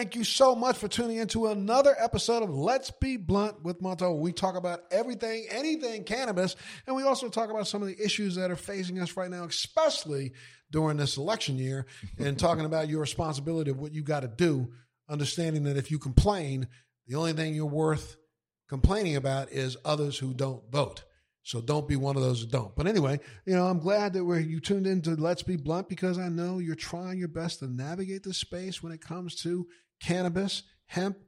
thank you so much for tuning in to another episode of Let's Be Blunt with Montel. We talk about everything, anything cannabis, and we also talk about some of the issues that are facing us right now, especially during this election year, and talking about your responsibility of what you got to do, understanding that if you complain, the only thing you're worth complaining about is others who don't vote. So don't be one of those who don't. But anyway, you know, I'm glad that we're you tuned in to Let's Be Blunt because I know you're trying your best to navigate the space when it comes to cannabis, hemp,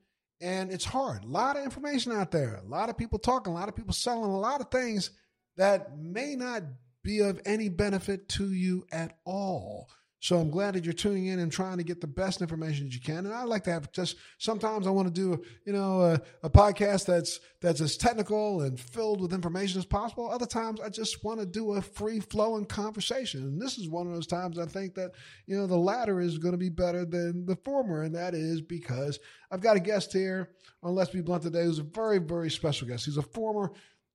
and it's hard. A lot of information out there, a lot of people talking, a lot of people selling a lot of things that may not be of any benefit to you at all. So I'm glad that you're tuning in and trying to get the best information that you can. And I like to have just sometimes I want to do, you know, a, a, podcast that's that's as technical and filled with information as possible. Other times I just want to do a free flowing conversation. And this is one of those times I think that, you know, the latter is going to be better than the former. And that is because I've got a guest here on Let's Be Blunt today who's a very, very special guest. He's a former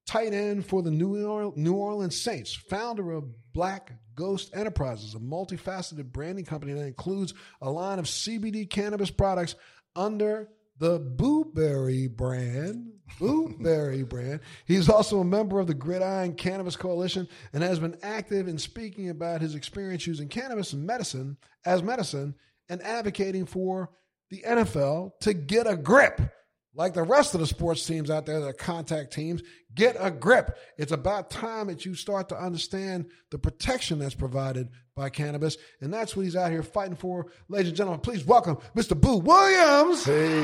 tight end for the New Orleans Saints, founder of Black Ghost Enterprises, a multifaceted branding company that includes a line of CBD cannabis products under the Booberry brand. Booberry brand. He's also a member of the Gridiron Cannabis Coalition and has been active in speaking about his experience using cannabis and medicine as medicine and advocating for the NFL to get a grip like the rest of the sports teams out there are contact teams, get a grip. It's about time that you start to understand the protection that's provided by cannabis. And that's what he's out here fighting for. Ladies and gentlemen, please welcome Mr. Boo Williams. Hey.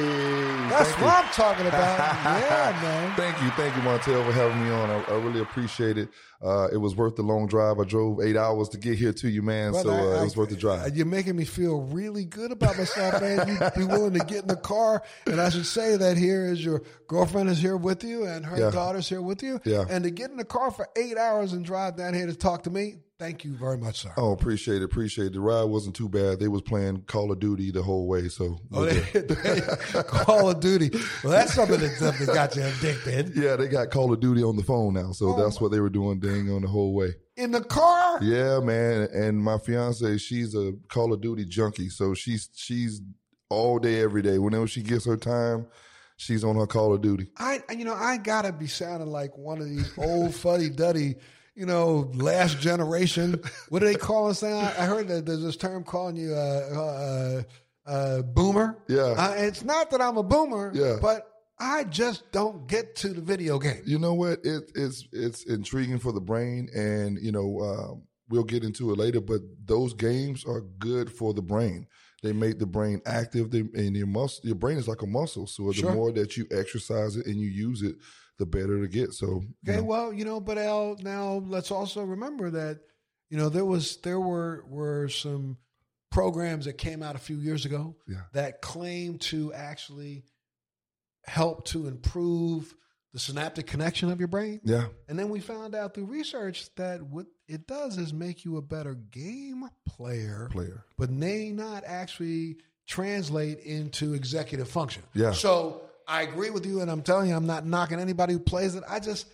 That's what you. I'm talking about. yeah, man. Thank you. Thank you, Montel, for having me on. I, I really appreciate it. Uh, it was worth the long drive. I drove eight hours to get here to you, man. Brother, so uh, I, it was worth the drive. You're making me feel really good about myself, man. You'd be willing to get in the car. And I should say that here is your girlfriend is here with you and her yeah. daughter's here with you. Yeah. And to get in the car for eight hours and drive down here to talk to me, Thank you very much, sir. Oh, appreciate it. Appreciate it. The ride wasn't too bad. They was playing Call of Duty the whole way. So oh, they, they, Call of Duty. Well, that's something that something got you addicted. Yeah, they got Call of Duty on the phone now. So oh, that's what they were doing dang on the whole way. In the car? Yeah, man. And my fiance, she's a Call of Duty junkie. So she's she's all day, every day. Whenever she gets her time, she's on her Call of Duty. I, you know, I gotta be sounding like one of these old fuddy duddy you know, last generation. what do they call us now? I heard that there's this term calling you a, a, a boomer. Yeah. Uh, it's not that I'm a boomer, yeah. but I just don't get to the video game. You know what? It, it's it's intriguing for the brain, and you know um, we'll get into it later. But those games are good for the brain. They make the brain active, they, and your muscle, your brain is like a muscle. So the more that you exercise it and you use it, the better to get. So okay, know. well, you know, but Al, now let's also remember that you know there was there were were some programs that came out a few years ago yeah. that claimed to actually help to improve the synaptic connection of your brain. Yeah. And then we found out through research that what it does is make you a better game player. Player. But may not actually translate into executive function. Yeah. So I agree with you, and I'm telling you, I'm not knocking anybody who plays it. I just,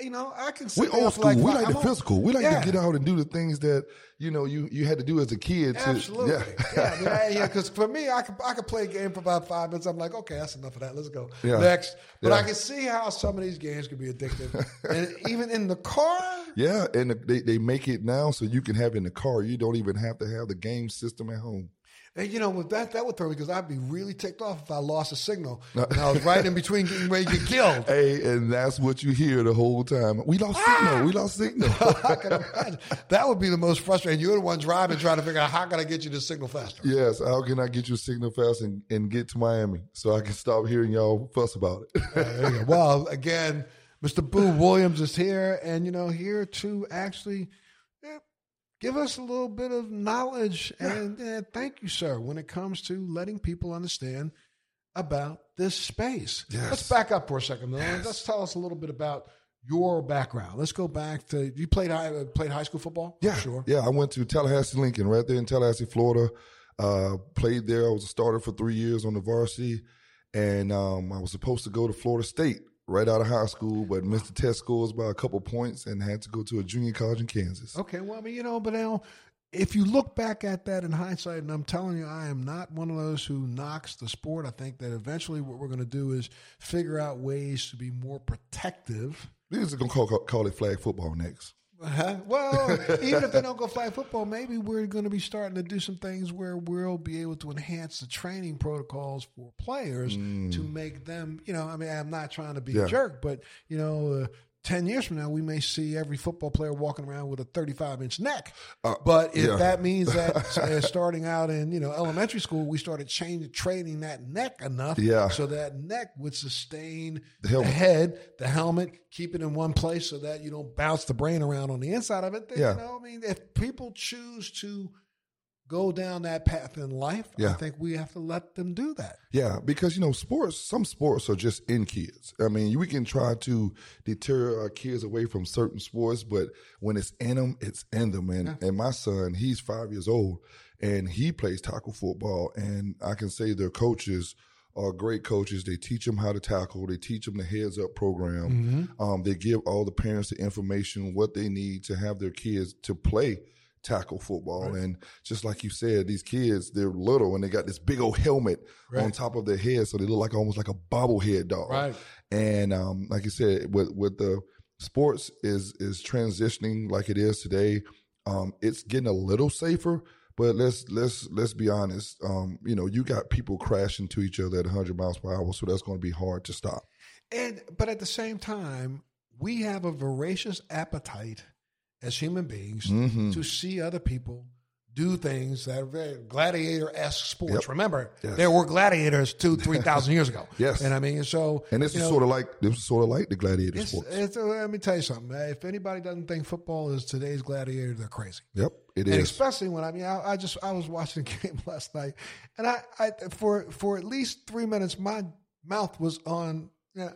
you know, I can. We old school. Like, we like I'm the physical. We like yeah. to get out and do the things that you know you you had to do as a kid. To, Absolutely. Yeah, yeah, yeah. Because for me, I could I could play a game for about five minutes. I'm like, okay, that's enough of that. Let's go yeah. next. But yeah. I can see how some of these games can be addictive, and even in the car. Yeah, and they they make it now so you can have it in the car. You don't even have to have the game system at home. And you know, with that, that would throw me because I'd be really ticked off if I lost a signal and I was right in between getting ready to get killed. Hey, and that's what you hear the whole time. We lost ah! signal. We lost signal. I can imagine. That would be the most frustrating. You're the one driving, trying to figure out how can I get you the signal faster. Yes, how can I get you a signal fast and, and get to Miami so I can stop hearing y'all fuss about it. well, again, Mr. Boo Williams is here, and you know, here to actually give us a little bit of knowledge and, and thank you, sir, when it comes to letting people understand about this space. Yes. Let's back up for a second. Yes. Let's tell us a little bit about your background. Let's go back to you played high uh, played high school football. Yeah, sure. Yeah, I went to Tallahassee Lincoln right there in Tallahassee, Florida. Uh, played there. I was a starter for three years on the varsity, and um, I was supposed to go to Florida State right out of high school, but missed the test scores by a couple points and had to go to a junior college in Kansas. Okay, well, I mean, you know, but now if you look back at that in hindsight, and I'm telling you, I am not one of those who knocks the sport. I think that eventually what we're going to do is figure out ways to be more protective. These are going to call, call it flag football next. Uh-huh. Well, even if they don't go flag football, maybe we're going to be starting to do some things where we'll be able to enhance the training protocols for players mm. to make them, you know, I mean, I'm not trying to be yeah. a jerk, but, you know, uh, 10 years from now, we may see every football player walking around with a 35 inch neck. Uh, but if yeah. that means that uh, starting out in, you know, elementary school, we started changing, training that neck enough yeah. so that neck would sustain the, the, head, the helmet, keep it in one place so that you don't bounce the brain around on the inside of it. Then, yeah. You know, I mean, if people choose to go down that path in life, yeah. I think we have to let them do that. Yeah, because you know, sports. Some sports are just in kids. I mean, we can try to deter our kids away from certain sports, but when it's in them, it's in them. And yeah. and my son, he's five years old, and he plays tackle football, and I can say their coaches are great coaches. They teach them how to tackle. They teach them the heads up program. Mm-hmm. Um, they give all the parents the information what they need to have their kids to play tackle football. Right. And just like you said, these kids, they're little and they got this big old helmet right. on top of their head. So they look like almost like a bobblehead dog. Right. And um, like you said, with, with the sports is, is transitioning like it is today. Um, it's getting a little safer, but let's let's let's be honest. Um, you know, you got people crashing to each other at 100 miles per hour, so that's going to be hard to stop. And but at the same time, we have a voracious appetite as human beings mm-hmm. to see other people do things that are very gladiator esque sports. Yep. Remember, yes. there were gladiators two, three thousand years ago. yes, and I mean, so and this is know, sort of like this is sort of like the gladiator it's, sports. It's, uh, let me tell you something. If anybody doesn't think football is today's gladiator, they're crazy. Yep, it and is. Especially when I mean, I, I, just I was watching the game last night, and I, I for for at least three minutes, my mouth was on. You know,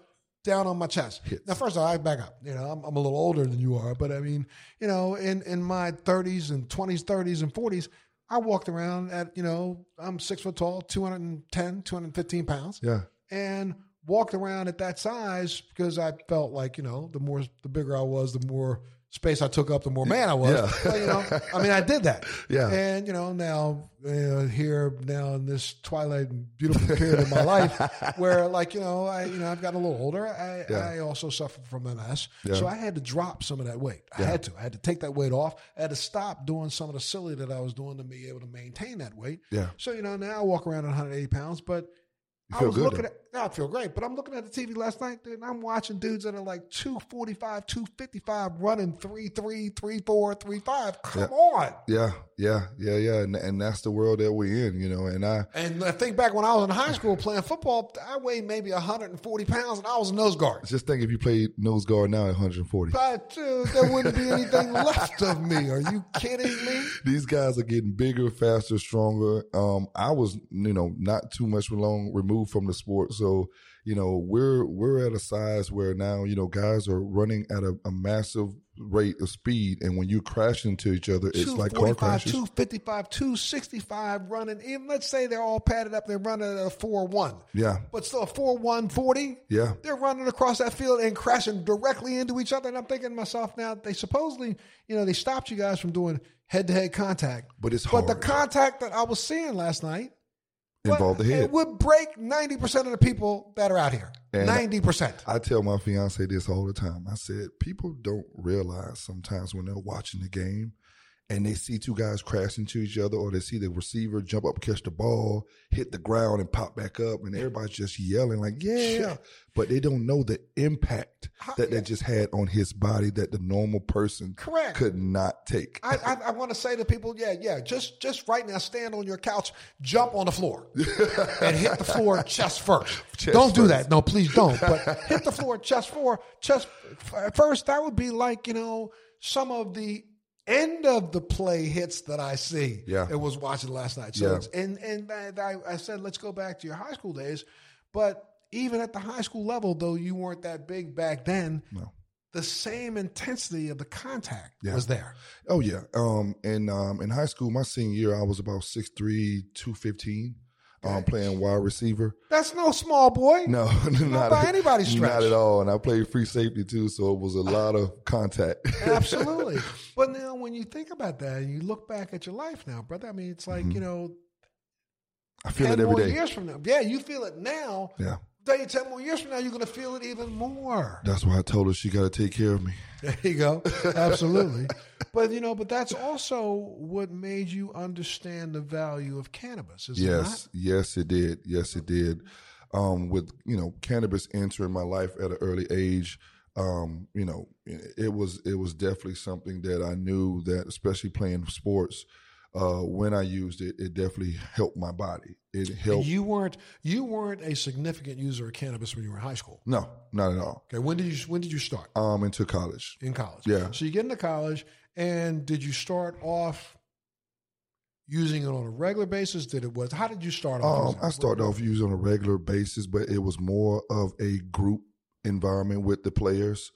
down on my chest. Hits. Now, first of all, I back up. You know, I'm, I'm, a little older than you are, but I mean, you know, in, in my 30s and 20s, 30s, and 40s, I walked around at, you know, I'm six foot tall, 210, 215 pounds. Yeah. And walked around at that size because I felt like, you know, the more, the bigger I was, the more space I took up, the more man I was. Yeah. But, you know, I mean, I did that. Yeah. And, you know, now uh, here, now in this twilight and beautiful period of my life where like, you know, I, you know, I've gotten a little older. I, yeah. I also suffer from MS. Yeah. So I had to drop some of that weight. I had to, I had to take that weight off. I had to stop doing some of the silly that I was doing to be able to maintain that weight. Yeah. So, you know, now I walk around at 180 pounds, but I was looking though. at now I feel great, but I'm looking at the TV last night, dude, and I'm watching dudes that are like 245, 255 running 3 3, 3 4, 3 5. Come yeah. on. Yeah, yeah, yeah, yeah. And, and that's the world that we're in, you know. And I And I think back when I was in high school playing football, I weighed maybe 140 pounds and I was a nose guard. Just think if you played nose guard now at 140. But dude, there wouldn't be anything left of me. Are you kidding me? These guys are getting bigger, faster, stronger. Um, I was, you know, not too much long removed from the sport. So, you know, we're we're at a size where now, you know, guys are running at a, a massive rate of speed, and when you crash into each other, it's like car crashes. 255, 265 running. Even let's say they're all padded up, they're running at a 4 1. Yeah. But still a 4 1 40. Yeah. They're running across that field and crashing directly into each other. And I'm thinking to myself now, they supposedly, you know, they stopped you guys from doing head to head contact. But it's hard. But the contact that I was seeing last night involve the head. It would break 90% of the people that are out here. And 90%. I tell my fiance this all the time. I said, people don't realize sometimes when they're watching the game and they see two guys crash into each other or they see the receiver jump up, catch the ball, hit the ground and pop back up and everybody's just yelling like, yeah, but they don't know the impact that that just had on his body that the normal person Correct. could not take. I, I, I want to say to people, yeah, yeah, just just right now, stand on your couch, jump on the floor, and hit the floor chest first. Chest don't do that. No, please don't. But hit the floor chest for chest first. That would be like you know some of the end of the play hits that I see. Yeah, it was watching last night. So yeah. and and I, I said, let's go back to your high school days, but even at the high school level, though you weren't that big back then. No. The same intensity of the contact yeah. was there. Oh yeah. Um, and um, in high school, my senior year, I was about 6'3", 215. Um, playing wide receiver. That's no small boy. No, not, not by anybody's stretch. Not at all. And I played free safety too, so it was a lot of contact. Absolutely. But now, when you think about that, and you look back at your life now, brother. I mean, it's like Mhm. you know, I feel it every day. years from now. Yeah, you feel it now. Yeah, Tell you ten more years from now, you're going to feel it even more. that's why I told her she got to take care of me. There you go. Absolutely. but you know, but that's also what made you understand the value of cannabis, is it not? Yes, yes, it did. Yes, it did. Um, with you know cannabis entering my life at an early age, um, you know it was it was definitely something that I knew that, especially playing sports, uh, when I used it, it definitely helped my body. It And helped. you weren't you weren't a significant user of cannabis when you were in high school. no, not at all. Okay, when did you when did you start Um, into college. in college? Yeah. So you get into college, and did you start off using it on a regular basis? Did it was how did you start off? Um. I started off using on a regular basis, but it was more of a group environment with the players.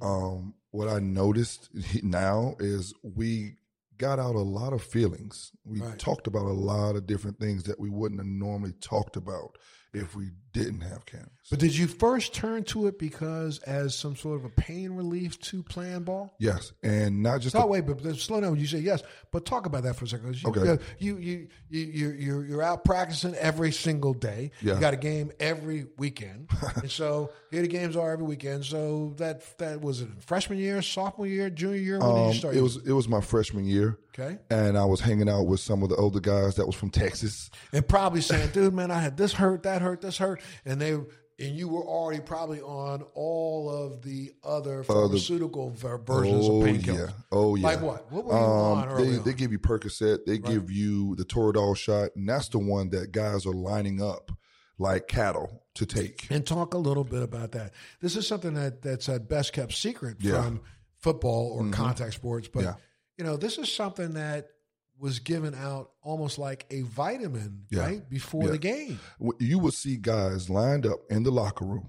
Mhm. Um, what I noticed now is we got out a lot of feelings. We Right. talked about a lot of different things that we wouldn't have normally talked about if we didn't have cannabis. But did you first turn to it because as some sort of a pain relief to playing ball? yes, and not just the- wait, but, slow down when you say yes. But talk about that for a second. You, Okay. you, you, you, you, you're, you're out practicing every single day. Yeah. You got a game every weekend. and so here the games are every weekend. So that that was it freshman year, sophomore year, junior year? When did um, you start? it was it was my freshman year, okay. and I was hanging out with some of the older guys that was from Texas. And probably saying, dude, man, I had this hurt, that hurt, this hurt. And they and you were already probably on all of the other pharmaceutical ver- versions oh of painkillers. yeah, oh yeah. Like what? What were you on Um, early they, on? they give you Percocet, they give you the Toradol shot, and that's the one that guys are lining up like cattle to take. and talk a little bit about that. This is something that that's a best kept secret Yeah. from football or contact sports, but Yeah. you know, this is something that was given out almost like a vitamin, Yeah. right before Yeah. the game. You would see guys lined up in the locker room,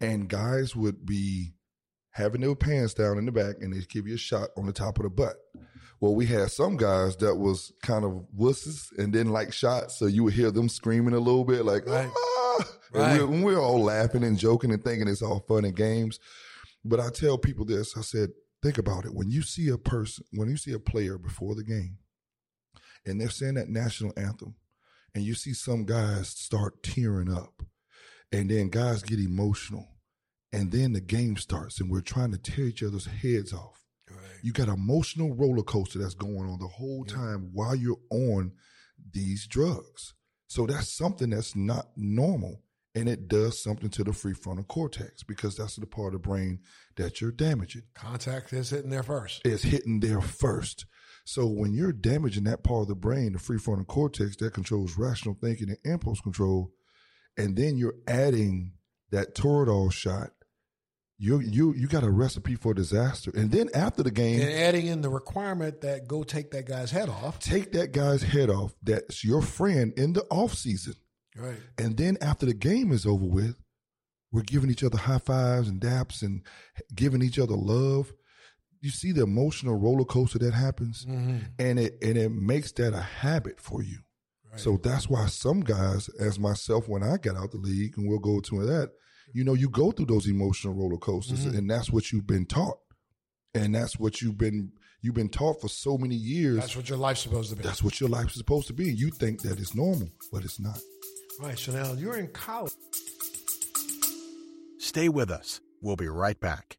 and guys would be having their pants down in the back, and they'd give you a shot on the top of the butt. Well, we had some guys that was kind of wusses and didn't like shots, so you would hear them screaming a little bit, like Right. "Ah!" Right. we're, we're all laughing and joking and thinking it's all fun and games. But I tell people this: I said, think about it. When you see a person, when you see a player before the game, and they're saying that national anthem, and you see some guys start tearing up, and then guys get emotional, and then the game starts, and we're trying to tear each other's heads off. You got an emotional roller coaster that's going on the whole Yeah. time while you're on these drugs. So that's something that's not normal. And it does something to the prefrontal cortex because that's the part of the brain that you're damaging. Contact is hitting there first. It's hitting there first. So when you're damaging that part of the brain, the prefrontal cortex that controls rational thinking and impulse control, and then you're adding that Toradol shot, you you you got a recipe for disaster. And then after the game, And adding in the requirement that go take that guy's head off. take that guy's head off. That's your friend in the off season. Right. And then after the game is over with, we're giving each other high fives and daps and giving each other love. You see the emotional roller coaster that happens, Mm-hmm. and it and it makes that a habit for you. Right. So that's why some guys, as myself, when I got out the league, and we'll go to that, you know, you go through those emotional roller coasters, Mhm. and that's what you've been taught, and that's what you've been you've been taught for so many years. That's what your life's supposed to be. That's what your life's supposed to be. You think that it's normal, but it's not. right. So now you're in college. Stay with us. We'll be right back.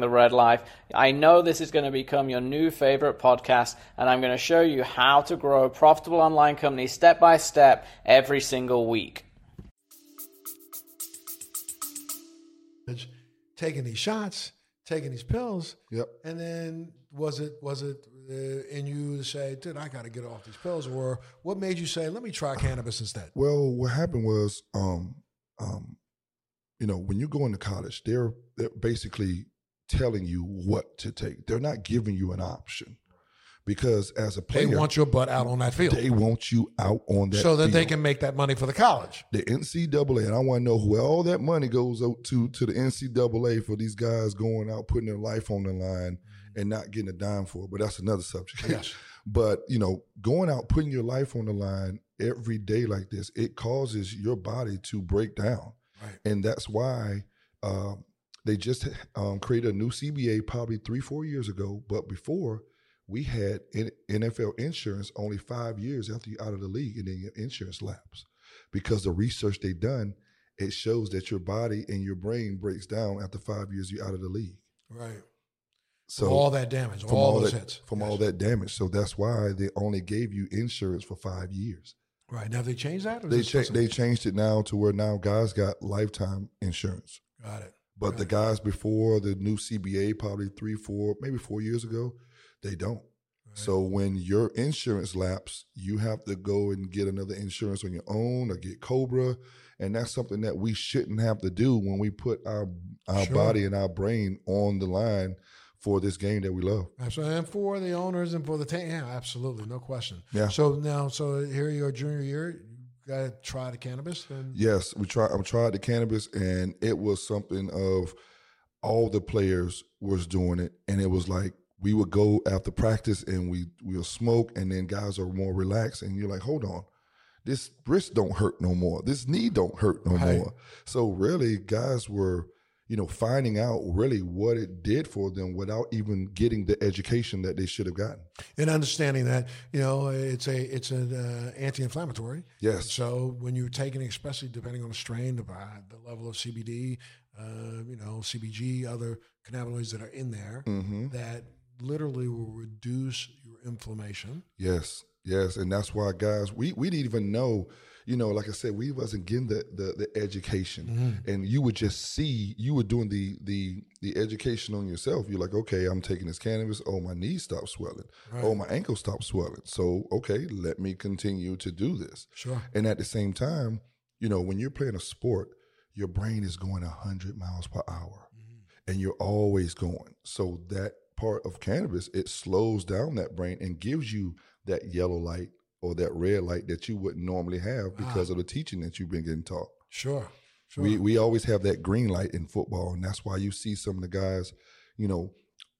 the Red Life. I know this is going to become your new favorite podcast, and I'm going to show you how to grow a profitable online company step by step every single week. taking these shots, taking these pills. Yep. And then was it was it uh, in you to say, dude, I got to get off these pills, or what made you say, let me try cannabis instead? Well, what happened was, um, um, you know, when you go into college, they're they're basically telling you what to take. They're not giving you an option because as a player, They want your butt out on that field they want you out on that so that they can make that money for the college. the NCAA, and I want to know where all that money goes out to to the NCAA for these guys going out putting their life on the line and not getting a dime for it. But that's another subject. Yes. but you know, going out putting your life on the line every day like this, it causes your body to break down, Right. and that's why. Um, they just um, created a new CBA probably three, four years ago. But before, we had NFL insurance only five years after you're out of the league, and then your insurance lapse because the research they done it shows that your body and your brain breaks down after five years you're out of the league. Right. So all that damage, from all, all those that hits. from Yes. all that damage. So that's why they only gave you insurance for five years. Right. Now, have they changed that? or They it cha- they changed it now to where now guys got lifetime insurance. Got it. But the guys before the new CBA, probably three, four, maybe four years ago, they don't. So when your insurance lapse, you have to go and get another insurance on your own or get Cobra, and that's something that we shouldn't have to do when we put our our Sure. body and our brain on the line for this game that we love. Absolutely. And for the owners and for the team, yeah, absolutely, no question. Yeah. So now, so here you're junior year, you got to try the cannabis. Then Yes, we tried. I tried the cannabis, and it was something of all the players was doing it, and it was like we would go after practice and we we'll smoke, and then guys are more relaxed, and you're like, hold on, this wrist don't hurt no more, this knee don't hurt no Right. more. So really, guys were. You know, finding out really what it did for them without even getting the education that they should have gotten. and understanding that you know it's a it's an uh, anti-inflammatory. Yes. So when you're taking, it, especially depending on the strain, the, the level of CBD, uh, you know, CBG, other cannabinoids that are in there, hmm that literally will reduce your inflammation. Yes, yes, and that's why guys, we we didn't even know. You know, like I said, we wasn't getting the the, the education, mm-hmm. and you would just see you were doing the the the education on yourself. You're like, okay, I'm taking this cannabis. Oh, my knee stopped swelling. Oh, my ankle stopped swelling. So, okay, let me continue to do this. Sure. And at the same time, you know, when you're playing a sport, your brain is going 100 miles per hour mm-hmm. and you're always going. So that part of cannabis, it slows down that brain and gives you that yellow light or that red light that you wouldn't normally have because of the teaching that you've been getting taught. Sure. Sure. We we always have that green light in football, and that's why you see some of the guys, you know,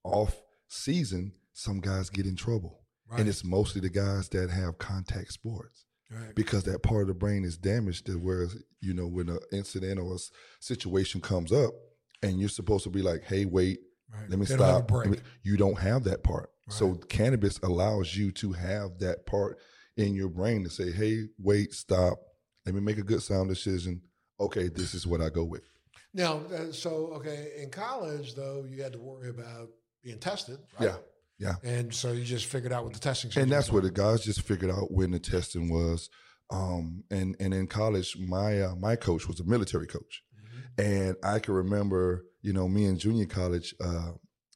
off season, some guys get in trouble. Right. And it's mostly the guys that have contact sports right. because that part of the brain is damaged to where you know when an incident or a situation comes up and you're supposed to be like hey wait Right. let me They don't stop you don't have that part so cannabis allows you to have that part in your brain to say hey wait stop let me make a good sound decision okay this is what i go with Now, uh, so okay, in college though, you had to worry about being tested, right? yeah yeah And so you just figured out what the testing. and that's what the guys just figured out when the testing was. Um, and and in college, my uh, my coach was a military coach, and I can remember, you know, me in junior college. Uh,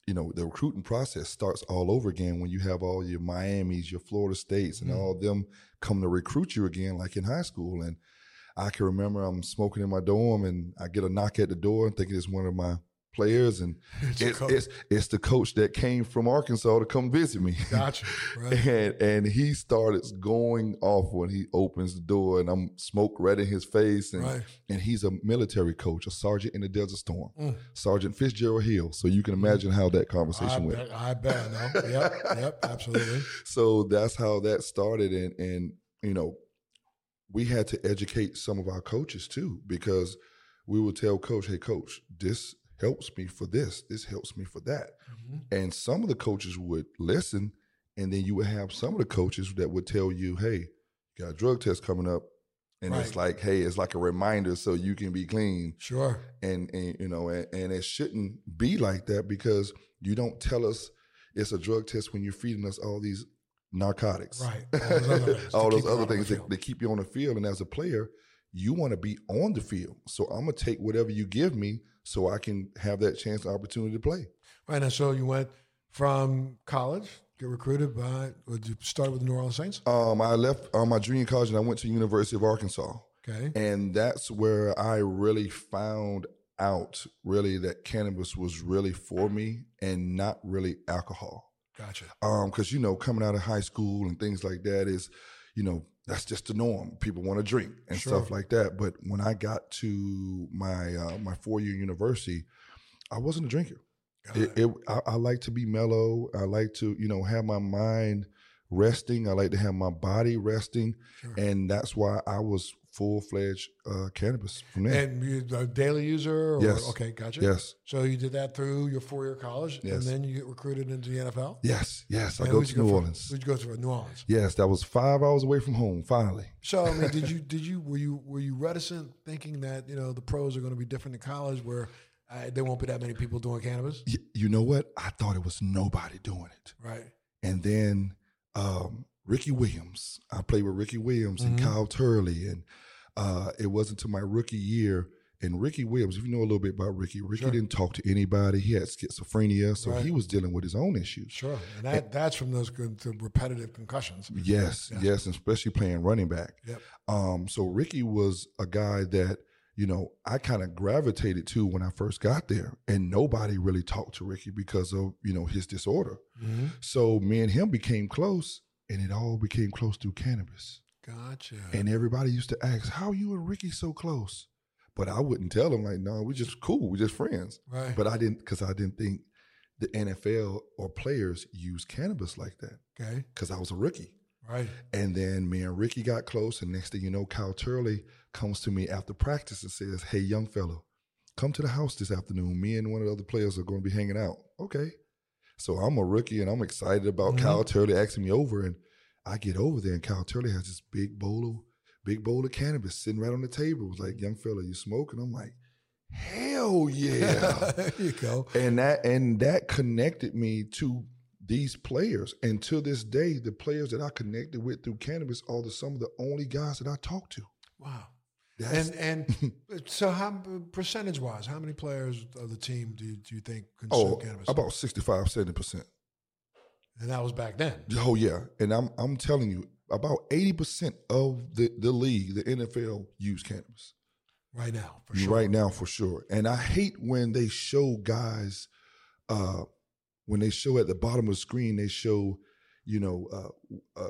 you know, the recruiting process starts all over again when you have all your Miami's, your Florida States, and hmm. all of them come to recruit you again, like in high school. And I can remember I'm smoking in my dorm, and I get a knock at the door, thinking it's one of my players, and It's it's, it's the coach that came from Arkansas to come visit me. Gotcha. Right. And and he started going off when he opens the door, and I'm smoke right in his face, and Right. and he's a military coach, a sergeant in the Desert Storm, Mm. Sergeant Fitzgerald Hill. So you can imagine how that I conversation went. bet, I bet. No. Yep. Yep. Absolutely. So that's how that started, and and you know, we had to educate some of our coaches too, because we would tell coach, "Hey, coach, this helps me for this. This helps me for that." Mm-hmm. And some of the coaches would listen, and then you would have some of the coaches that would tell you, "Hey, you got a drug test coming up," and it's like, "Hey, it's like a reminder so you can be clean." Sure. And and you know, and, and it shouldn't be like that because you don't tell us it's a drug test when you're feeding us all these narcotics, Right. All those other all those other things that, that keep you on the field. And as a player, you want to be on the field. So I'm gonna take whatever you give me so I can have that chance and opportunity to play. Right And so you went from college, get recruited by, or did you start with the New Orleans Saints? Um, I left um, my junior college and I went to University of Arkansas. Okay. And that's where I really found out really that cannabis was really for me and not really alcohol. Gotcha. Um, because you know, coming out of high school and things like that is, you know, that's just the norm. People want to drink and Sure. stuff like that. But when I got to my uh, my four year university, I wasn't a drinker. It, it, I, I like to be mellow. I like to, you know, have my mind resting. I like to have my body resting, Sure. and that's why I was full fledged uh, cannabis from there. And you a daily user? Or, Yes. Okay, gotcha. yes, So you did that through your four year college, and then you get recruited into the NFL. yes, yes. I go to New for? Orleans. Who'd you go to? New Orleans. Yes, that was five hours away from home. Finally, So I mean, did you did you were you were you reticent thinking that you know the pros are going to be different in college where uh, there won't be that many people doing cannabis? Y- you know what? I thought it was nobody doing it, Right. and then um, Ricky Williams. I played with Ricky Williams and Mhm. Kyle Turley, and uh, it wasn't until my rookie year. And Ricky Williams, if you know a little bit about Ricky, Ricky Sure. didn't talk to anybody. He had schizophrenia, so Right. he was dealing with his own issues. Sure. And that that's from those good, repetitive concussions. Yes, Yeah. yes, and especially playing running back. Yep. Um, so Ricky was a guy that you know I kind of gravitated to when I first got there, and nobody really talked to Ricky because of you know his disorder. Mm-hmm. So me and him became close, and it all became close through cannabis. Gotcha. And everybody used to ask, "How you and Ricky so close?" But I wouldn't tell them like, "No, we just cool, we just friends." right. But I didn't because I didn't think the NFL or players use cannabis like that okay. because I was a rookie. Right. And then me and Ricky got close, and next thing you know, Kyle Turley comes to me after practice and says, "Hey, young fellow, come to the house this afternoon. Me and one of the other players are going to be hanging out." Okay. So I'm a rookie, and I'm excited about Mhm. Kyle Turley asking me over, and I get over there, and Kyle Turley has this big bowl of big bowl of cannabis sitting right on the table. It's like, "Young fella, you smoking?" I'm like, "Hell yeah!" there you go. and that and that connected me to these players and to this day the players that i connected with through cannabis are the, some of the only guys that i talk to Wow. That's, And and so how percentage wise, how many players of the team do you, do you think consume oh cannabis? about 65 70% and that was back then. oh yeah. And i'm i'm telling you about 80% of the, the league the nfl use cannabis. Right now, for sure. right now for sure. And i hate when they show guys uh when they show at the bottom of the screen they show you know uh, uh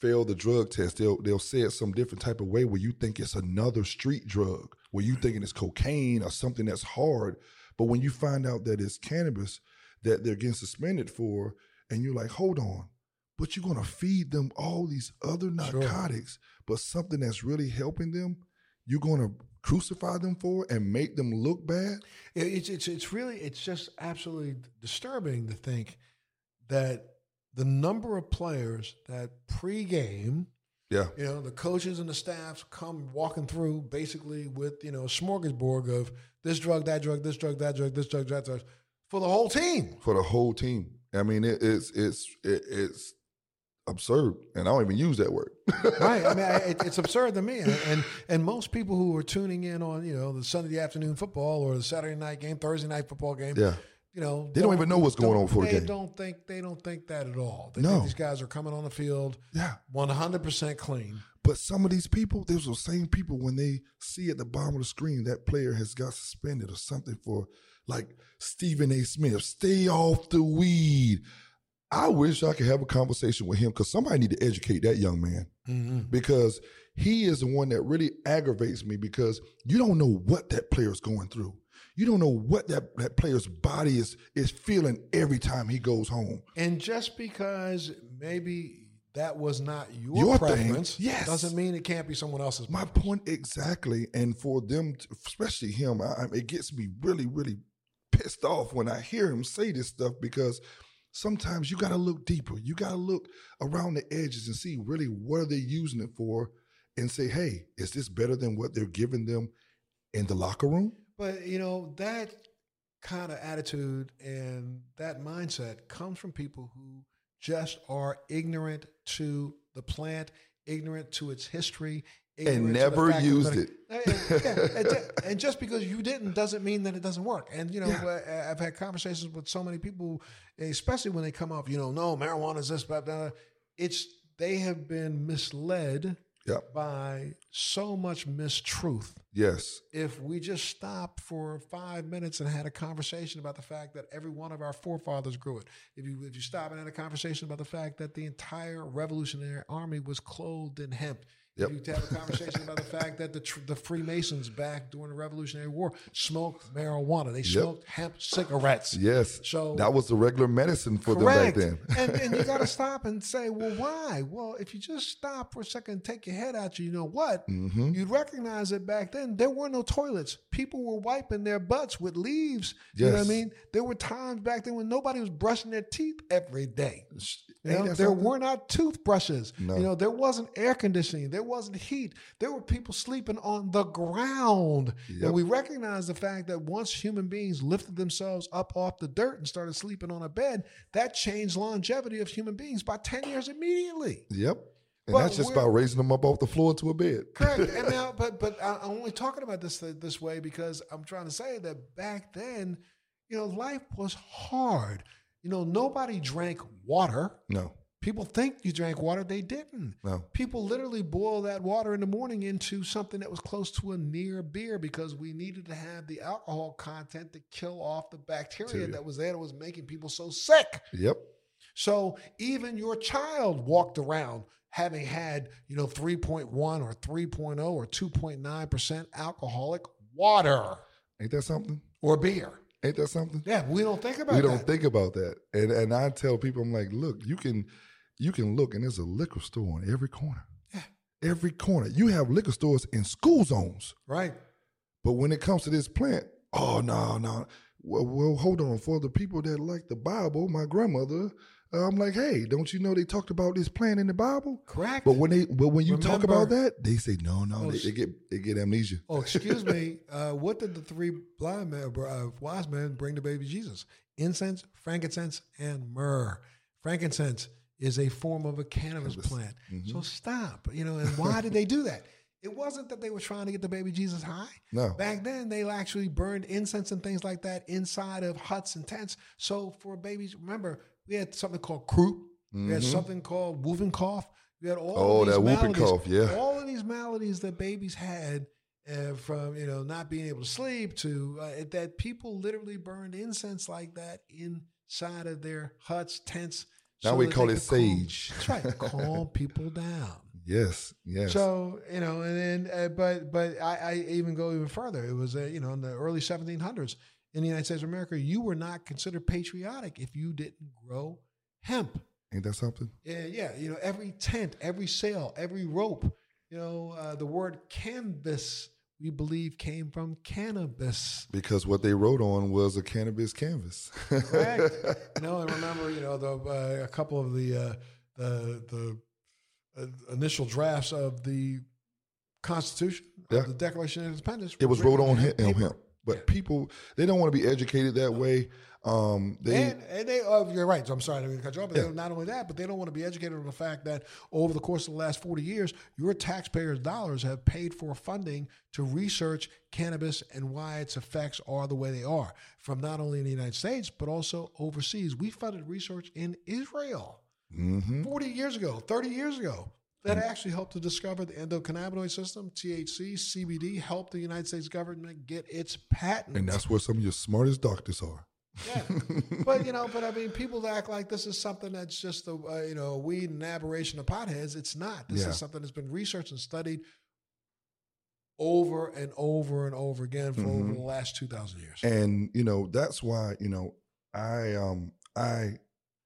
fail the drug test. They'll they'll say it some different type of way where you think it's another street drug where you thinking it's cocaine or something that's hard. But when you find out that it's cannabis that they're getting suspended for and you're like hold on but you're going to feed them all these other Sure. narcotics but something that's really helping them you're going to crucify them for and make them look bad It's it's it's really it's just absolutely disturbing to think that the number of players that pregame, yeah you know, the coaches and the staffs come walking through basically with you know a smorgasbord of this drug, that drug, this drug, that drug, this drug, that drug, for the whole team. for the whole team i mean it, it's it's it, it's absurd and i don't even use that word right. I mean, I, it, it's absurd to me. And, and and most people who are tuning in on you know the Sunday afternoon football or the Saturday night game, Thursday night football game, yeah you know, They don't even know what's going on before the they game. don't think they don't think that at all. They No. think these guys are coming on the field yeah one hundred percent clean. But some of these people, those are the same people when they see at the bottom of the screen that player has got suspended or something for like Stephen A. Smith, stay off the weed. I wish I could have a conversation with him because somebody need to educate that young man mm-hmm. because he is the one that really aggravates me because you don't know what that player's going through. You don't know what that, that player's body is is feeling every time he goes home. And just because maybe that was not your, Your thing, preference, yes. doesn't mean it can't be someone else's. My preference. point exactly, and for them, to, especially him, I, I- it gets me really, really pissed off when I hear him say this stuff because sometimes you got to look deeper. You got to look around the edges and see really what are they using it for, and say, hey, is this better than what they're giving them in the locker room? But you know that kind of attitude and that mindset comes from people who just are ignorant to the plant, ignorant to its history, the never used it. And, yeah, and, just because you didn't doesn't mean that it doesn't work. And you know, uh, I've had conversations with so many people, especially when they come up, you know, no, marijuana is this, blah, blah. It's they have been misled Yep. by so much mistruth. Yes. If we just stopped for five minutes and had a conversation about the fact that every one of our forefathers grew it, if you if you stop and had a conversation about the fact that the entire Revolutionary Army was clothed in hemp, Yep. you have a conversation about the fact that the tr- the Freemasons back during the Revolutionary War smoked marijuana, they smoked hemp cigarettes. Yes. So that was the regular medicine for Correct. them back then. and, and you got to stop and say, well, why? Well, if you just stop for a second and take your head out, you know what? Mm-hmm. You'd recognize that back then there were no toilets. People were wiping their butts with leaves. You know what I mean? There were times back then when nobody was brushing their teeth every day. You know, there something? were not toothbrushes. No. You know, there wasn't air conditioning. There wasn't heat. There were people sleeping on the ground. Yep. And we recognize the fact that once human beings lifted themselves up off the dirt and started sleeping on a bed, that changed longevity of human beings by 10 years immediately. Yep. And But that's just we're- raising them up off the floor into a bed. Correct. And now, but but I- I'm only talking about this this way because I'm trying to say that back then, you know, life was hard. You know, nobody drank water. No. People think you drank water. They didn't. No. People literally boil that water in the morning into something that was close to a near beer because we needed to have the alcohol content to kill off the bacteria that was there that was making people so sick. Yep. So even your child walked around having had, you know, 3.1 or 3.0 or 2.9% alcoholic water Ain't that something? or beer. Ain't that something? Yeah, we don't think about we that. don't think about that. And and I tell people, I'm like, look, you can you can look and there's a liquor store on every corner. Yeah. Every corner. You have liquor stores in school zones. right. But when it comes to this plant, oh no, no. Well, well, hold on. For the people that like the Bible, my grandmother, uh, I'm like, hey, don't you know they talked about this plant in the Bible? Correct. But when they, but when you talk about that, they say no, no. Oh, they, they get they get amnesia. Oh, excuse me. Uh, what did the three blind men, uh, wise men bring to baby Jesus? Incense, frankincense, and myrrh. Frankincense is a form of a cannabis plant. Mm-hmm. So stop. You know, and why did they do that? It wasn't that they were trying to get the baby Jesus high. No. Back then, they actually burned incense and things like that inside of huts and tents. So for babies, remember, we had something called croup. We had something called whooping cough. We had all Mm-hmm. Oh, of these that whooping cough, yeah. all of these maladies that babies had uh, from you know not being able to sleep to uh, that people literally burned incense like that inside of their huts, tents. Now so we call it calm- sage. that's right, calm people down. Yes, yes. So you know, and then uh, but but I, I even go even further. It was uh, you know in the early 1700s in the United States of America, you were not considered patriotic if you didn't grow hemp. Ain't that something? Yeah, yeah. You know, every tent, every sail, every rope. You know, uh, the word canvas we believe came from cannabis. Because what they wrote on was a cannabis canvas. Correct. know, and remember, you know, the uh, a couple of the uh, the the uh, initial drafts of the Constitution, Yeah. of the Declaration of Independence. it was wrote on hemp, pen on paper. hemp. But people, they don't want to be educated that way. Um, they And, and they, oh, you're right. So I'm sorry, I didn't to cut you off. But Yeah. not only that, but they don't want to be educated on the fact that over the course of the last 40 years, your taxpayers' dollars have paid for funding to research cannabis and why its effects are the way they are, from not only in the United States but also overseas. We funded research in Israel Mhm. 40 years ago, 30 years ago. That actually helped to discover the endocannabinoid system, THC, CBD, helped the United States government get its patent. and that's where some of your smartest doctors are. Yeah, but you know, but I mean, people act like this is something that's just a uh, you know a weed and aberration of potheads. It's not. This Yeah. is something that's been researched and studied over and over and over again for over Mhm. the last two thousand years. and you know that's why you know i um i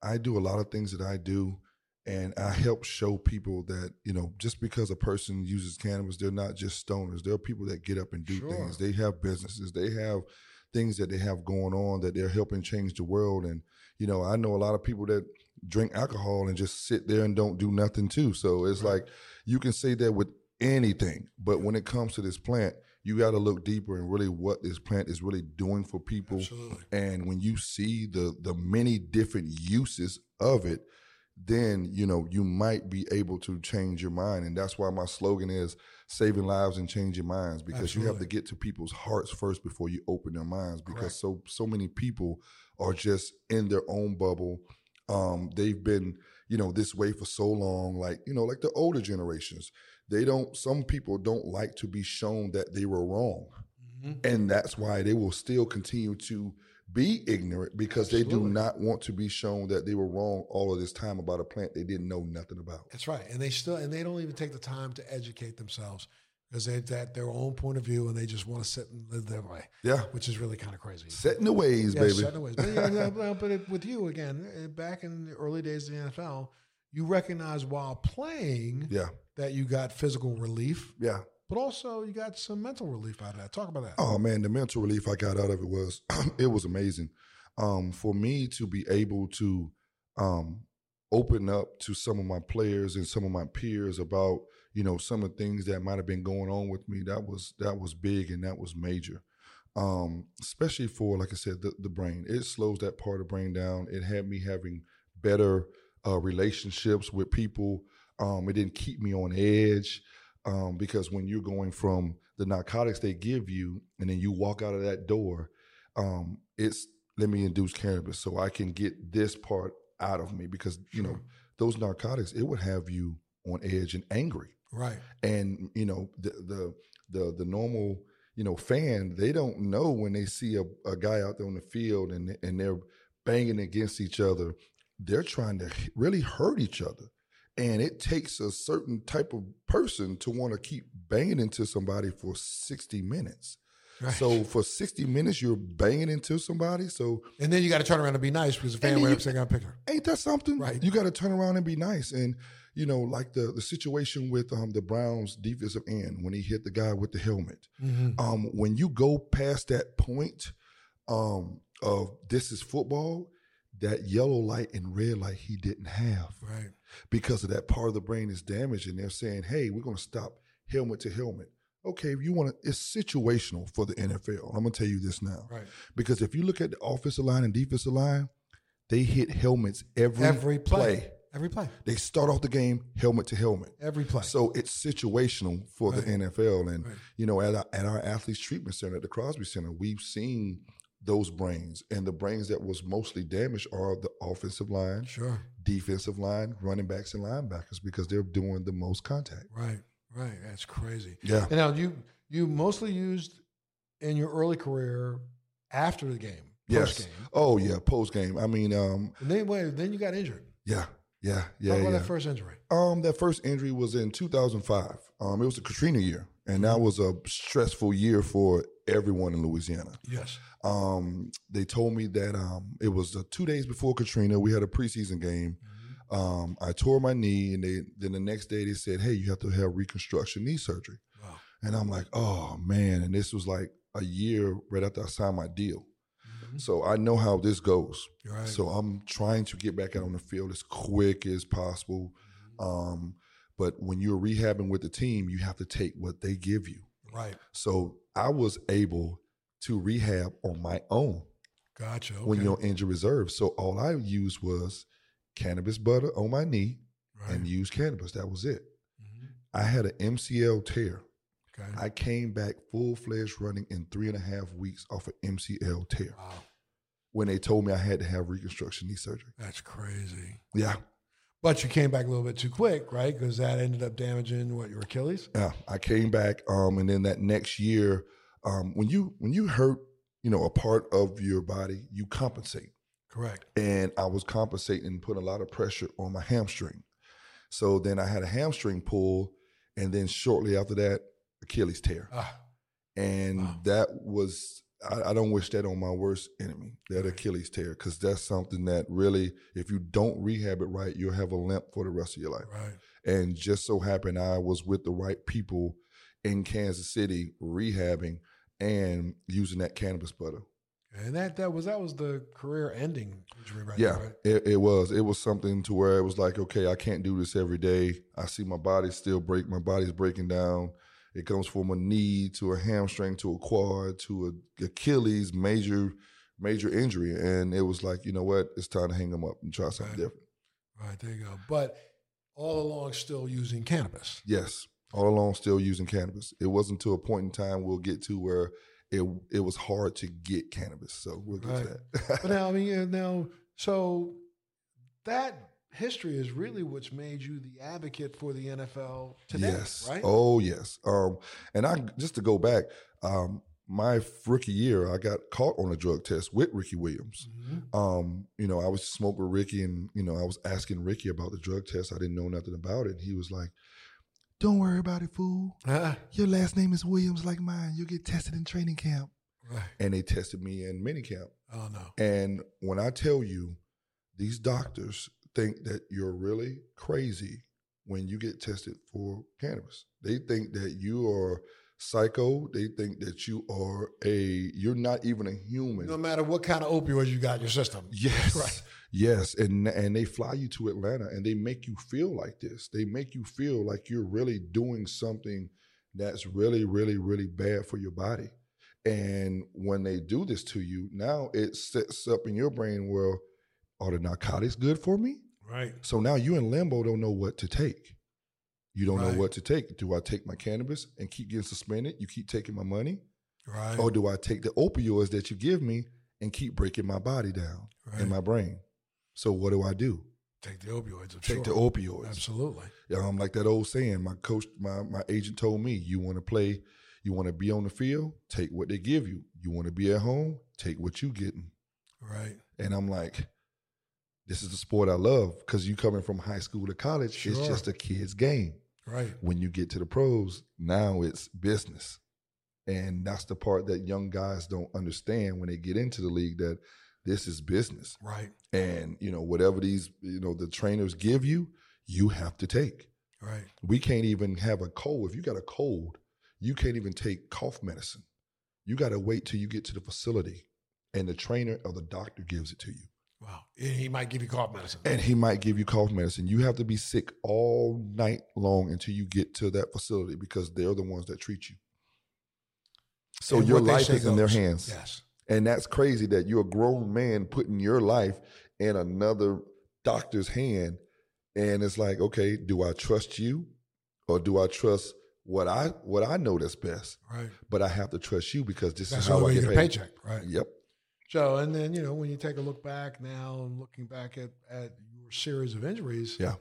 i do a lot of things that i do and i help show people that you know just because a person uses cannabis they're not just stoners there are people that get up and do Sure. things they have businesses they have things that they have going on that they're helping change the world and you know i know a lot of people that drink alcohol and just sit there and don't do nothing too so it's Right. like you can say that with anything but when it comes to this plant you got to look deeper and really what this plant is really doing for people Absolutely. and when you see the the many different uses of it then you know you might be able to change your mind. And that's why my slogan is saving lives and changing minds because you have to get to people's hearts first before you open their minds because Correct. so so many people are just in their own bubble. Um they've been you know this way for so long like you know like the older generations. They don't some people don't like to be shown that they were wrong. Mhm. and that's why they will still continue to be ignorant because they do not want to be shown that they were wrong all of this time about a plant they didn't know nothing about. That's right, and they still and they don't even take the time to educate themselves because they've got their own point of view and they just want to sit and live their way, Yeah, which is really kind of crazy. setting the ways, Yeah, baby. certain ways. But, yeah, but it, with you again, eh, back in the early days of the NFL, you recognize while playing Yeah, that you got physical relief, yeah. But also you got some mental relief out of that. Talk about that. Oh man, the mental relief I got out of it was it was amazing. Um, for me to be able to um, open up to some of my players and some of my peers about you know some of the things that might have been going on with me that was that was big and that was major. Um, especially for like I said, the, the brain. It slows that part of brain down. It had me having better uh, relationships with people. Um, it didn't keep me on edge um, because when you're going from the narcotics they give you and then you walk out of that door, um, it's let me induce cannabis so I can get this part out of me because you know those narcotics it would have you on edge and angry. Right. and you know the the the the normal you know fan they don't know when they see a, a guy out there on the field and and they're banging against each other they're trying to really hurt each other and it takes a certain type of person to want to keep banging into somebody for 60 minutes Right. so for 60 minutes you're banging into somebody so and then you got to turn around and be nice because the fan then went you- up saying, "I picked her." ain't that something? Right. You got to turn around and be nice. And you know, like the the situation with um the Browns defensive end when he hit the guy with the helmet. Mm-hmm. Um, when you go past that point, um, of this is football, that yellow light and red light he didn't have Right. Because of that part of the brain is damaged, and they're saying, "Hey, we're going to stop helmet to helmet." Okay, if you want to, it's situational for the NFL. I'm gonna tell you this now. Right. Because if you look at the offensive line and defensive line, they hit helmets every, Every play. Every play. They start off the game helmet to helmet. Every play. So it's situational for Right. the NFL. And, Right. you know, at our, at our athletes treatment center, at the Crosby Center, we've seen those brains. And the brains that was mostly damaged are the offensive line, sure. defensive line, running backs, and linebackers because they're doing the most contact. Right. Right. That's crazy. Yeah. And now you you mostly used in your early career after the game, post Yes. game, Oh, yeah. Post game. I mean, um, and then wait, then you got injured. yeah. Yeah. Yeah. Talk about yeah. that first injury. Um, that first injury was in 2005. Um, it was the Katrina year, and that was a stressful year for everyone in Louisiana. Yes. Um, they told me that um, it was uh, two days before Katrina. We had a preseason game. Um, I tore my knee, and they then the next day they said, "Hey, you have to have reconstruction knee surgery." Wow. And I'm like, "Oh man!" And this was like a year right after I signed my deal, Mhm. so I know how this goes. Right. So I'm trying to get back out on the field as quick as possible. Um, but when you're rehabbing with the team, you have to take what they give you. right. So I was able to rehab on my own Gotcha. Okay. when you're on injury reserve. So all I used was cannabis butter on my knee right. and used cannabis. That was it. Mhm. I had an MCL tear. Okay. I came back full fledged running in three and a half weeks off an MCL tear wow. when they told me I had to have reconstruction knee surgery. That's crazy. Yeah. But you came back a little bit too quick, right? Because that ended up damaging what your Achilles. Yeah, I came back, um, and then that next year, um, when you when you hurt, you know, a part of your body, you compensate, Correct. and I was compensating and putting a lot of pressure on my hamstring. So then I had a hamstring pull, and then shortly after that, Achilles tear, Ah, and Wow. that was I, I don't wish that on my worst enemy, that. Achilles tear, because that's something that really, if you don't rehab it right, you'll have a limp for the rest of your life. right. And just so happened I was with the right people in Kansas City rehabbing and using that cannabis butter. And that that was that was the career ending injury, right? yeah, there, right? it, it was. It was something to where it was like, okay, I can't do this every day. I see my body still break. My body's breaking down. It comes from a knee to a hamstring to a quad to a Achilles major major injury, and it was like, you know what? It's time to hang them up and try something Right. different. Right there you go. But all along, still using cannabis. Yes, all along still using cannabis. It wasn't to a point in time we'll get to where it it was hard to get cannabis. So we'll get Right. to that. But now, I mean, now, so that history is really what's made you the advocate for the NFL today, yes. right? Oh yes. Um, and I just to go back, um, my rookie year, I got caught on a drug test with Ricky Williams. Mhm. Um, you know, I was smoking with Ricky, and you know, I was asking Ricky about the drug test. I didn't know nothing about it. And he was like, "Don't worry about it, fool. Ah, Your last name is Williams, like mine. You'll get tested in training camp." right. And they tested me in minicamp. Oh no. And when I tell you, these doctors think that you're really crazy when you get tested for cannabis. They think that you are psycho. They think that you are a you're not even a human. No matter what kind of opioids you got in your system. Yes. Right. Yes. And and they fly you to Atlanta and they make you feel like this. They make you feel like you're really doing something that's really, really, really bad for your body. And when they do this to you, now it sets up in your brain, well, are the narcotics good for me? Right. So now you in limbo don't know what to take. You don't Right. know what to take. Do I take my cannabis and keep getting suspended? You keep taking my money? Right. Or do I take the opioids that you give me and keep breaking my body down right. in my brain? So what do I do? Take the opioids. I'm Take sure. the opioids. Absolutely. Um, like that old saying, my coach, my my agent told me, you want to play, you want to be on the field, take what they give you. You want to be at home, take what you getting. Right. And I'm like, this is the sport I love because you coming from high school to college, Sure. it's just a kid's game. Right. When you get to the pros, now it's business. And that's the part that young guys don't understand when they get into the league that this is business. Right. And, you know, whatever these, you know, the trainers give you, you have to take. Right. We can't even have a cold. If you got a cold, you can't even take cough medicine. You got to wait till you get to the facility and the trainer or the doctor gives it to you. Wow. And he might give you cough medicine. And he might give you cough medicine. You have to be sick all night long until you get to that facility because they're the ones that treat you. So And your life is in their hands. Yes. And that's crazy that you're a grown man putting your life in another doctor's hand. And it's like, okay, do I trust you or do I trust what I what I know that's best? Right. But I have to trust you because this That's is how I get get paid. paycheck. Right. Yep. So, and then, you know, when you take a look back now and looking back at, at your series of injuries, Yeah.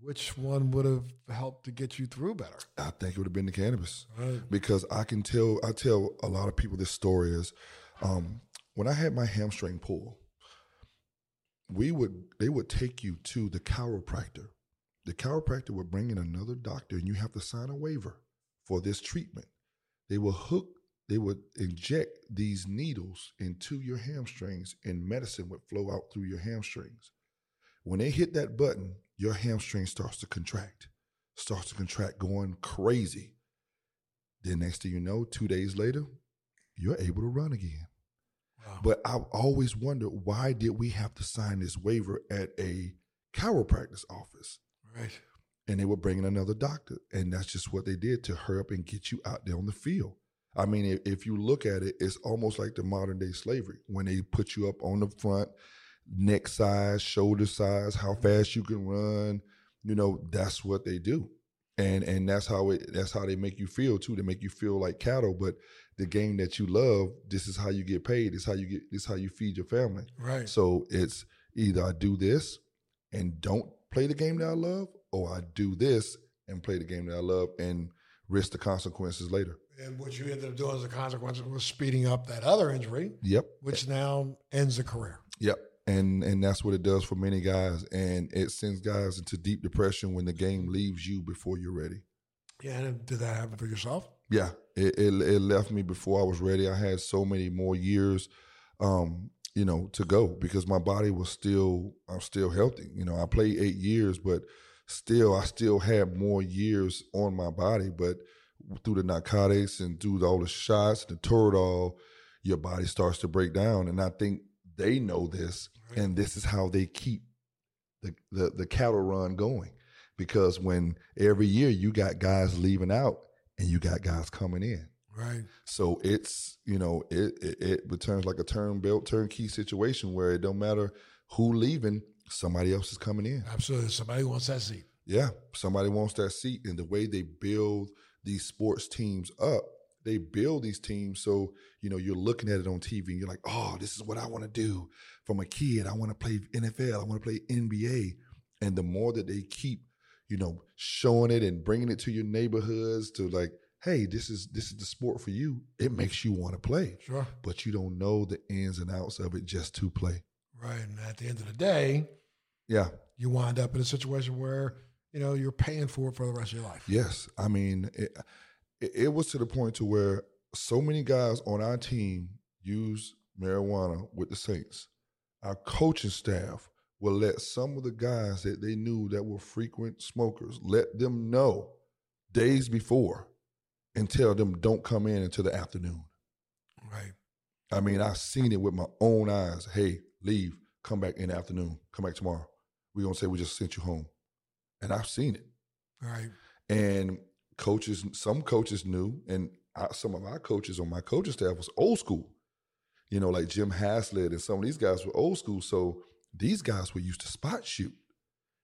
which one would have helped to get you through better? I think it would have been the cannabis. Right. because I can tell I tell a lot of people this story is um, when I had my hamstring pull, we would they would take you to the chiropractor. The chiropractor would bring in another doctor and you have to sign a waiver for this treatment. They will hook, they would inject these needles into your hamstrings and medicine would flow out through your hamstrings. When they hit that button, your hamstring starts to contract, starts to contract, going crazy. Then next thing you know, two days later, you're able to run again. Wow. But I always wonder why did we have to sign this waiver at a chiropractor's office? right. And they were bringing another doctor, and that's just what they did to hurry up and get you out there on the field. I mean, if, you look at it, it's almost like the modern day slavery when they put you up on the front, neck size, shoulder size, how fast you can run. You know, that's what they do, and and that's how it that's how they make you feel too. They make you feel like cattle, but the game that you love, this is how you get paid. This is how you get. This is how you feed your family. Right. So it's either I do this and don't play the game that I love, or I do this and play the game that I love and risk the consequences later. And what you ended up doing as a consequence was speeding up that other injury, Yep. which now ends the career. Yep. And and that's what it does for many guys. And it sends guys into deep depression when the game leaves you before you're ready. Yeah. And did that happen for yourself? Yeah. It it, it left me before I was ready. I had so many more years um, you know, to go because my body was still I'm still healthy. You know, I played eight years, but still I still had more years on my body. But through the narcotics and through all the shots, the Toradol, your body starts to break down. And I think they know this, and this is how they keep the, the the cattle run going. Because when every year you got guys leaving out and you got guys coming in. Right. So it's you know it, it it returns like a turn belt turnkey situation where it don't matter who leaving, somebody else is coming in. Absolutely. Somebody wants that seat. Yeah, somebody wants that seat. And the way they build these sports teams up, they build these teams so you know you're looking at it on TV and you're like, oh, this is what I want to do from a kid. I want to play NFL. I want to play NBA. And the more that they keep, you know, showing it and bringing it to your neighborhoods to like, hey, this is this is the sport for you. It makes you want to play, Sure. but you don't know the ins and outs of it just to play. Right. And at the end of the day, Yeah, you wind up in a situation where, you know, you're paying for it for the rest of your life. Yes, I mean it, it, was to the point to where so many guys on our team use marijuana with the Saints. Our coaching staff will let some of the guys that they knew that were frequent smokers let them know days before and tell them don't come in until the afternoon. Right. I mean, I've seen it with my own eyes. Hey, leave, come back in the afternoon, come back tomorrow. We're gonna say we just sent you home. And I've seen it. Right. And coaches, some coaches knew, and I, some of our coaches on my coaching staff was old school. You know, like Jim Haslett and some of these guys were old school. So these guys were used to spot shoot.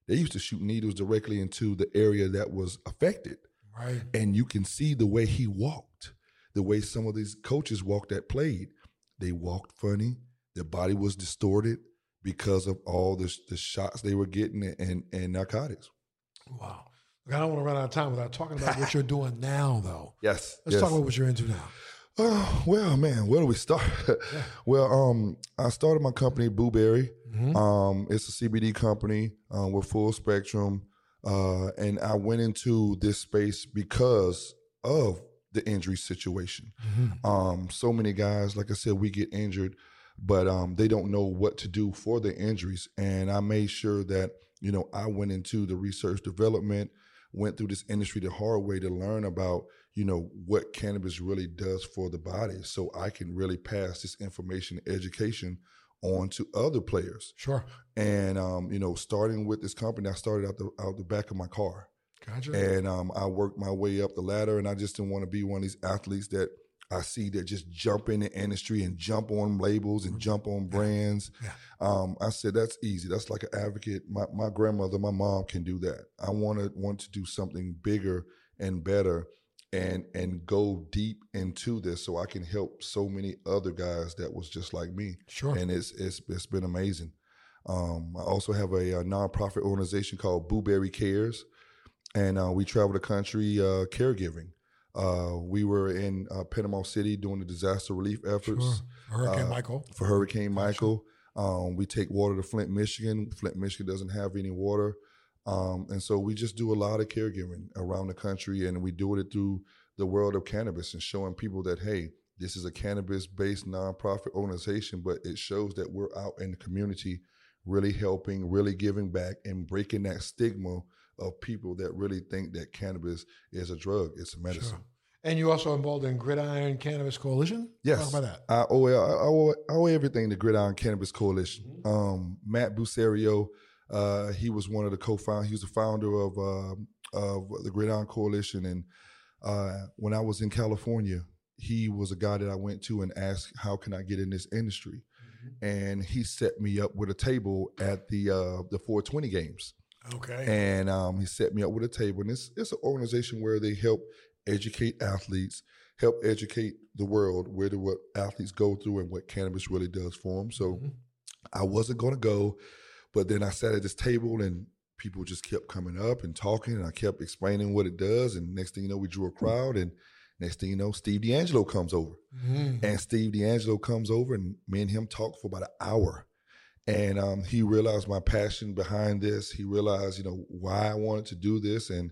They used to shoot needles directly into the area that was affected. Right. And you can see the way he walked, the way some of these coaches walked that played. They walked funny. Their body was distorted because of all the, the shots they were getting and, and narcotics. Wow. I don't want to run out of time without talking about what you're doing now, though. Yes. Let's yes. talk about what you're into now. Oh, well, man, where do we start? well, um, I started my company, Booberry. Mhm. Um, it's a CBD company uh, with full spectrum. Uh, and I went into this space because of the injury situation. Mhm. Um, so many guys, like I said, we get injured, but um, they don't know what to do for their injuries. And I made sure that, you know, I went into the research development, went through this industry the hard way to learn about, you know, what cannabis really does for the body so I can really pass this information, education on to other players. Sure. And, um, you know, starting with this company, I started out the, out the back of my car. Gotcha. And um, I worked my way up the ladder, and I just didn't want to be one of these athletes that I see that just jump in the industry and jump on labels and jump on brands. Yeah. Um, I said that's easy. That's like an advocate. My my grandmother, my mom can do that. I want to want to do something bigger and better, and and go deep into this so I can help so many other guys that was just like me Sure. and it's it's it's been amazing. Um, I also have a, a nonprofit organization called Booberry Cares, and uh, we travel the country uh, caregiving. Uh, we were in uh, Panama City doing the disaster relief efforts Sure. Hurricane uh, Michael. for Hurricane Michael. Um, we take water to Flint, Michigan. Flint, Michigan doesn't have any water. Um, and so we just do a lot of caregiving around the country, and we do it through the world of cannabis and showing people that, hey, this is a cannabis based nonprofit organization, but it shows that we're out in the community really helping, really giving back, and breaking that stigma of people that really think that cannabis is a drug, it's a medicine. Sure. And you also involved in Gridiron Cannabis Coalition? Yes. Talk about that. I owe, I owe, I owe everything to Gridiron Cannabis Coalition. Mm-hmm. Um, Matt Bucerio, uh, he was one of the co-founders. He was the founder of um of the Gridiron Coalition. And uh, when I was in California, he was a guy that I went to and asked, "How can I get in this industry?" Mm-hmm. And he set me up with a table at the uh, the 420 games Okay. and um, he set me up with a table. And it's it's an organization where they help educate athletes, help educate the world where the what athletes go through and what cannabis really does for them. So Mhm. I wasn't going to go, but then I sat at this table and people just kept coming up and talking, and I kept explaining what it does. And next thing you know, we drew a crowd, and next thing you know, Steve DeAngelo comes over. Mhm. And Steve DeAngelo comes over, and me and him talk for about an hour. And um, he realized my passion behind this. He realized, you know, why I wanted to do this, and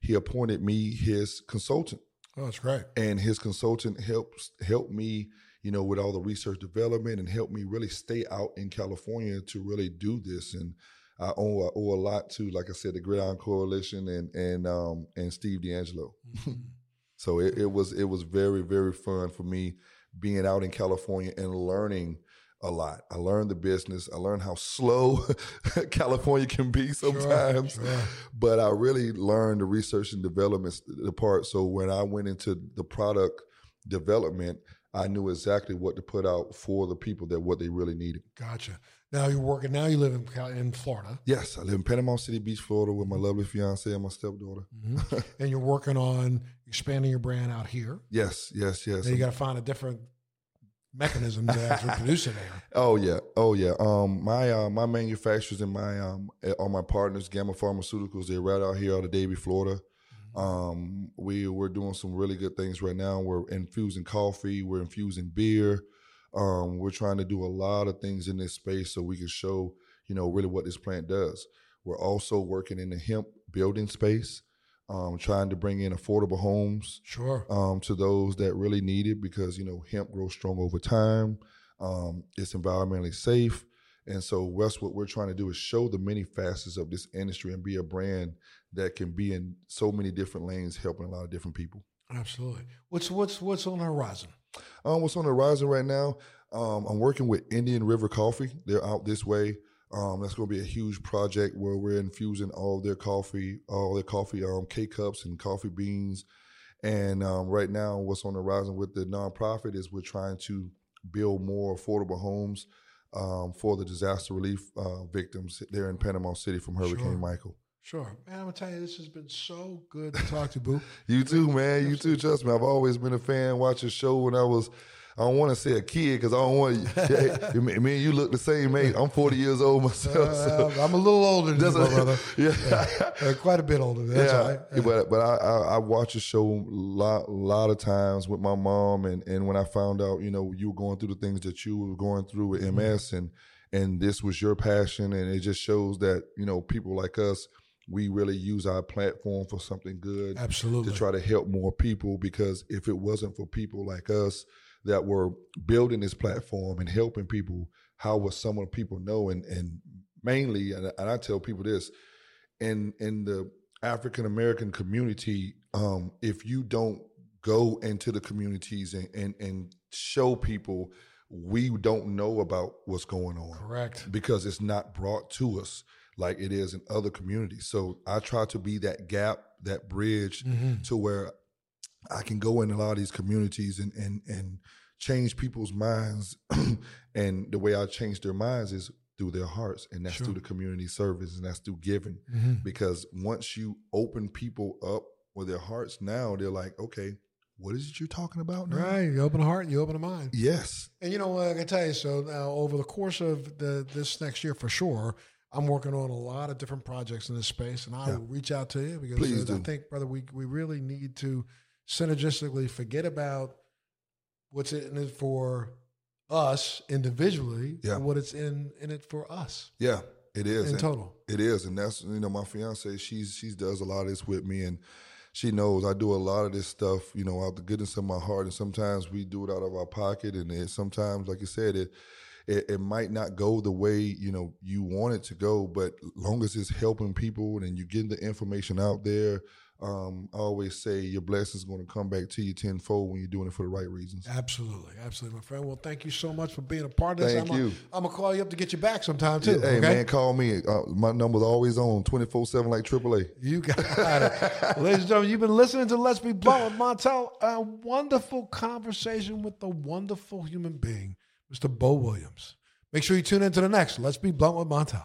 he appointed me his consultant. Oh, that's great. And his consultant helps helped me, you know, with all the research development and helped me really stay out in California to really do this. And I owe, I owe a lot to, like I said, the Gridiron Coalition and and um, and Steve DeAngelo. Mhm. So it, it was it was very very fun for me being out in California and learning a lot. I learned the business. I learned how slow California can be sometimes, Sure, sure. but I really learned the research and development the part. So when I went into the product development, I knew exactly what to put out for the people that what they really needed. Gotcha. Now you're working. Now you live in in Florida, Yes, I live in Panama City Beach, Florida, with my lovely fiance and my stepdaughter. Mm-hmm. and you're working on expanding your brand out here. Yes, yes, yes. Then you got to find a different mechanism to actually produce it. Oh yeah, oh yeah. Um, my uh, my manufacturers and my um all my partners, Gamma Pharmaceuticals. They're right out here out of Davie, Florida. Um, we we're doing some really good things right now. We're infusing coffee. We're infusing beer. Um, we're trying to do a lot of things in this space so we can show you know really what this plant does. We're also working in the hemp building space, um, trying to bring in affordable homes Sure. um, to those that really need it because you know hemp grows strong over time. Um, it's environmentally safe, and so that's what we're trying to do is show the many facets of this industry and be a brand that can be in so many different lanes, helping a lot of different people. Absolutely. What's what's what's on the horizon? Um, what's on the horizon right now? Um, I'm working with Indian River Coffee. They're out this way. Um, that's going to be a huge project where we're infusing all their coffee, all their coffee um, K cups and coffee beans. And um, right now, what's on the horizon with the nonprofit is we're trying to build more affordable homes um, for the disaster relief uh, victims there in Panama City from Hurricane Sure. Michael. Sure, man. I'm gonna tell you, this has been so good to talk to, Boo. You too, man. You too. Trust me. I've always been a fan. Watch your show when I was. I don't want to say a kid because I don't want. Yeah, me and you look the same age. I'm 40 years old myself. so- Uh, I'm a little older than you, my brother. yeah. Uh, quite a bit older. That's yeah, right. but but I, I I watch the show a lot lot of times with my mom, and and when I found out, you know, you were going through the things that you were going through with MS, and and this was your passion, and it just shows that you know people like us, we really use our platform for something good Absolutely. to try to help more people. Because if it wasn't for people like us that were building this platform and helping people, how would some of the people know? And and mainly, and, and I tell people this in in the African American community, um, if you don't go into the communities and, and and show people, we don't know about what's going on Correct. because it's not brought to us like it is in other communities. So I try to be that gap, that bridge Mhm. to where I can go in a lot of these communities and and and change people's minds. and the way I change their minds is through their hearts, and that's Sure. through the community service, and that's through giving. Mhm. Because once you open people up with their hearts, now they're like, okay, what is it you're talking about now? Right. You open a heart, and you open a mind. Yes. And you know what I can tell you. So now, over the course of the this next year, for sure, I'm working on a lot of different projects in this space, and I Yeah. will reach out to you because I think, brother, we we really need to synergistically forget about what's in it for us individually, Yeah. and what it's in in it for us Yeah, it is. in And- total. It is, and that's you know my fiance. She's she does a lot of this with me, and she knows I do a lot of this stuff. You know, out the goodness of my heart, and sometimes we do it out of our pocket, and it, sometimes, like you said, it, it it might not go the way you know you want it to go, but long as it's helping people and you getting the information out there. Um, I always say your blessings going to come back to you tenfold when you're doing it for the right reasons. Absolutely, absolutely, my friend. Well, thank you so much for being a part of this. Thank I'm you. I'm gonna call you up to get you back sometime too. hey okay? man, call me. Uh, my number's always on twenty four seven like AAA. You got it. Ladies and gentlemen, you've been listening to Let's Be Blunt with Montel. A wonderful conversation with a wonderful human being, Mr. Boo Williams. Make sure you tune in to the next Let's Be Blunt with Montel.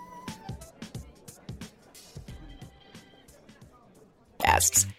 Podcasts.